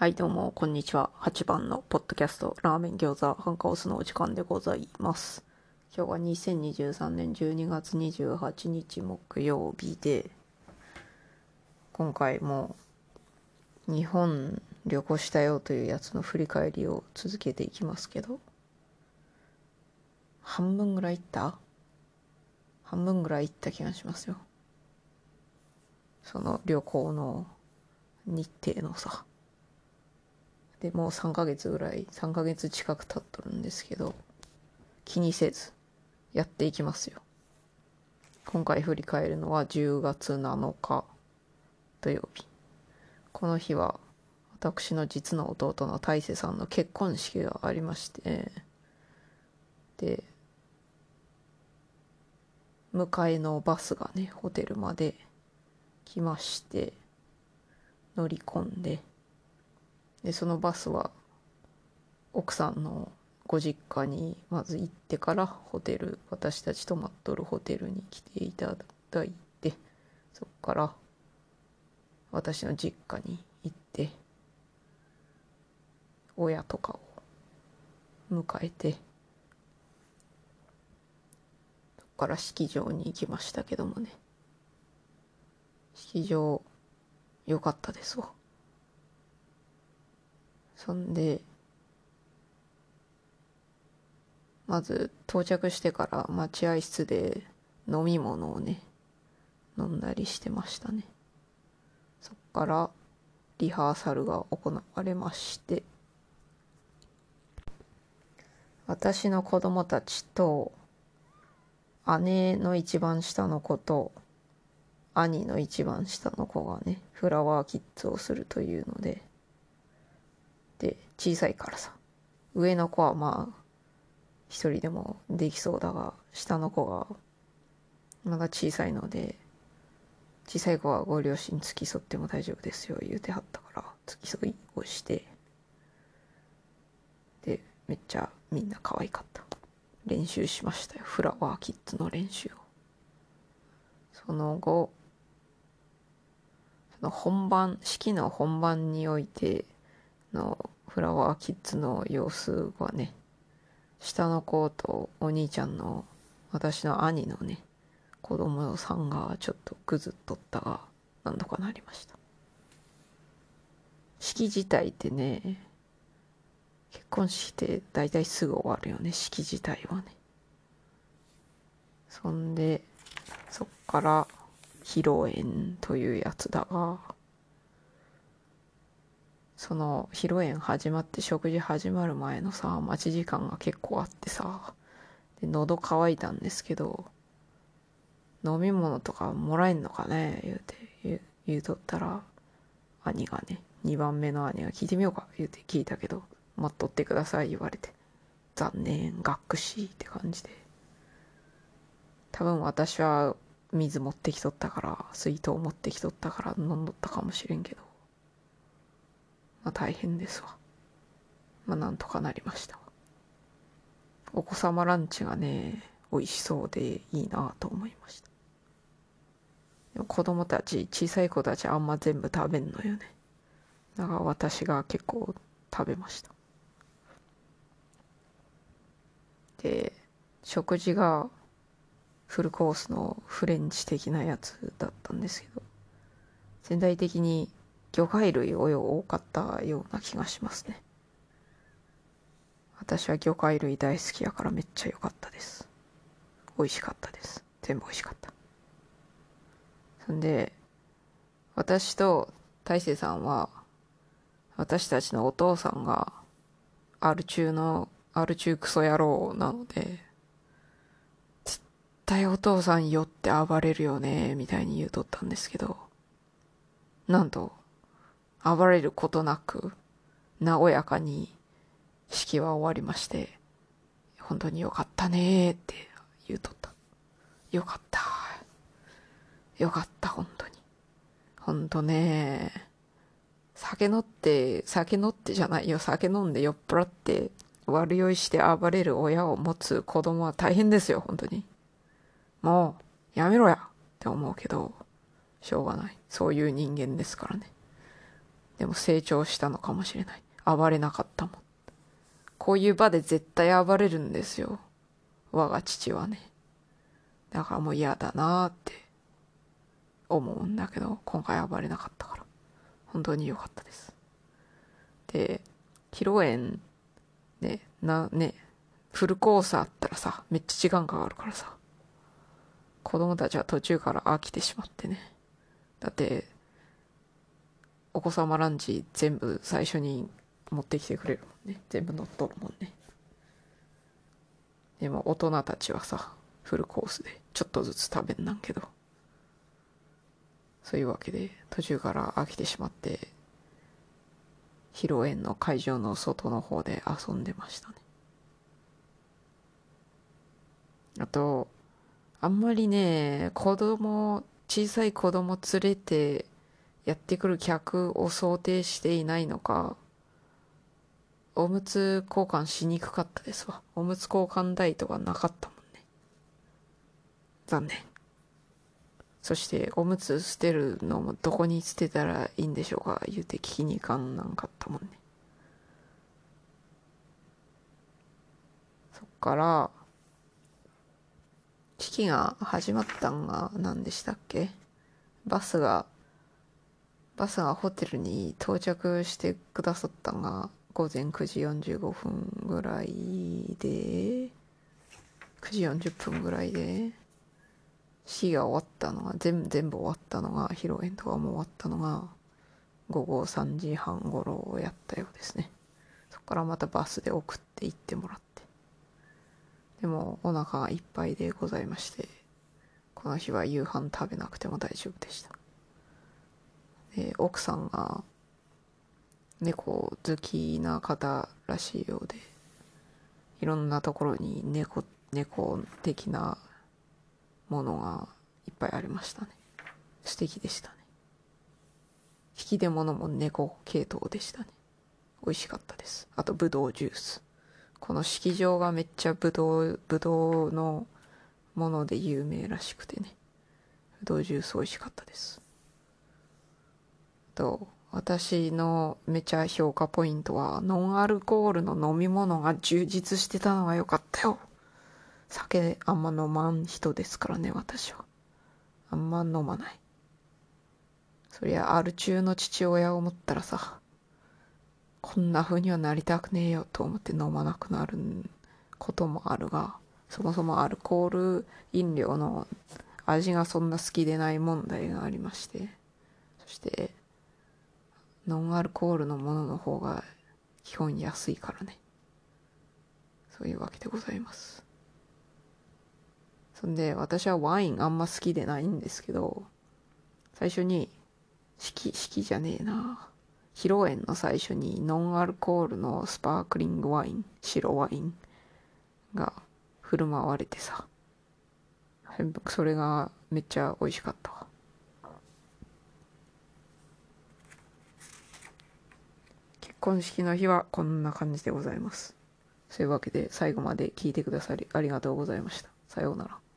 はい、どうも、こんにちは。8番のポッドキャスト、ラーメン餃子、ハンカオスのお時間でございます。今日は2023年12月28日木曜日で、今回も日本旅行したよというやつの振り返りを続けていきますけど、半分ぐらい行った？半分ぐらい行った気がしますよ。その旅行の日程のさ。でもう3ヶ月ぐらい3ヶ月近く経っとるんですけど気にせずやっていきますよ。今回振り返るのは10月7日土曜日。この日は私の実の弟の大勢さんの結婚式がありましてで迎えのバスがねホテルまで来まして乗り込んででそのバスは奥さんのご実家にまず行ってからホテル私たち泊まっとるホテルに来ていただいてそこから私の実家に行って親とかを迎えてそこから式場に行きましたけどもね式場良かったですわ。そんでまず到着してから待合室で飲み物をね飲んだりしてましたね。そっからリハーサルが行われまして。私の子供たちと姉の一番下の子と兄の一番下の子がねフラワーキッズをするというので小さいからさ。上の子はまあ一人でもできそうだが下の子がまだ小さいので小さい子はご両親付き添っても大丈夫ですよ言うてはったから付き添いをしてでめっちゃみんな可愛かった。練習しましたよ。フラワーキッズの練習を。その後その本番式の本番においてのフラワーキッズの様子はね下の子とお兄ちゃんの私の兄のね子供さんがちょっとぐずっとったがなんとかなりました。式自体ってね結婚式って大体すぐ終わるよね式自体はね。そんでそっから披露宴というやつだがその披露宴始まって食事始まる前のさ待ち時間が結構あってさで喉乾いたんですけど飲み物とかもらえんのかね言うて言う言うとったら兄がね2番目の兄が聞いてみようか言うて聞いたけど待っとってください言われて残念学士って感じで。多分私は水持ってきとったから水筒持ってきとったから飲んどったかもしれんけど。まあ大変ですわ。まあなんとかなりました。お子様ランチがね美味しそうでいいなと思いました。子供たち小さい子たちあんま全部食べんのよね。だから私が結構食べました。で食事がフルコースのフレンチ的なやつだったんですけど全体的に魚介類を多かったような気がしますね。私は魚介類大好きやからめっちゃ良かったです。美味しかったです。全部美味しかった。そんで私と大勢さんは私たちのお父さんがアル中のアル中クソ野郎なので絶対お父さん酔って暴れるよねみたいに言うとったんですけどなんと暴れることなく和やかに式は終わりまして本当によかったねって言うとった。よかった。よかった本当に。本当ね酒飲って酒飲ってじゃないよ。酒飲んで酔っ払って悪酔いして暴れる親を持つ子供は大変ですよ本当に。もうやめろやって思うけどしょうがない。そういう人間ですからね。でも成長したのかもしれない。暴れなかったもん。こういう場で絶対暴れるんですよ。我が父はね。だからもう嫌だなーって思うんだけど、今回暴れなかったから。本当に良かったです。で、披露宴、ね、な、ね、フルコースあったらさ、めっちゃ時間かかるからさ。子供たちは途中から飽きてしまってね。だって、お子様ランチ全部最初に持ってきてくれるもんね。全部乗っとるもんね。でも大人たちはさ、フルコースでちょっとずつ食べんなんけど。そういうわけで途中から飽きてしまって、披露宴の会場の外の方で遊んでましたね。あと、あんまりね、子供、小さい子供連れてやってくる客を想定していないのか、おむつ交換しにくかったですわ。おむつ交換台とかなかったもんね。残念。そして、おむつ捨てるのもどこに捨てたらいいんでしょうか言うて聞きに行かんなんかったもんね。そっから、式が始まったんが何でしたっけ？バスが、バスがホテルに到着してくださったんが午前9時45分ぐらいで、9時40分ぐらいで、式が終わったのが、全部終わったのが、披露宴とかも終わったのが、午後3時半頃やったようですね。そこからまたバスで送って行ってもらって。でもお腹がいっぱいでございましてこの日は夕飯食べなくても大丈夫でしたで奥さんが猫好きな方らしいようでいろんなところに猫猫的なものがいっぱいありましたね。素敵でしたね。引き出物も猫系統でしたね。美味しかったです。あとぶどうジュース。この式場がめっちゃぶどう、ぶどうのもので有名らしくてね。ぶどうジュース美味しかったです。と、私のめちゃ評価ポイントは、ノンアルコールの飲み物が充実してたのが良かったよ。酒あんま飲まん人ですからね、私は。あんま飲まない。そりゃ、アル中の父親を思ったらさ、こんな風にはなりたくねえよと思って飲まなくなることもあるが、そもそもアルコール飲料の味がそんな好きでない問題がありまして、そして、ノンアルコールのものの方が基本安いからね。そういうわけでございます。そんで、私はワインあんま好きでないんですけど、最初に、式、式じゃねえな。披露宴の最初にノンアルコールのスパークリングワイン、白ワインが振る舞われてさ、それがめっちゃ美味しかったわ。結婚式の日はこんな感じでございます。そういうわけで最後まで聞いてくださりありがとうございました。さようなら。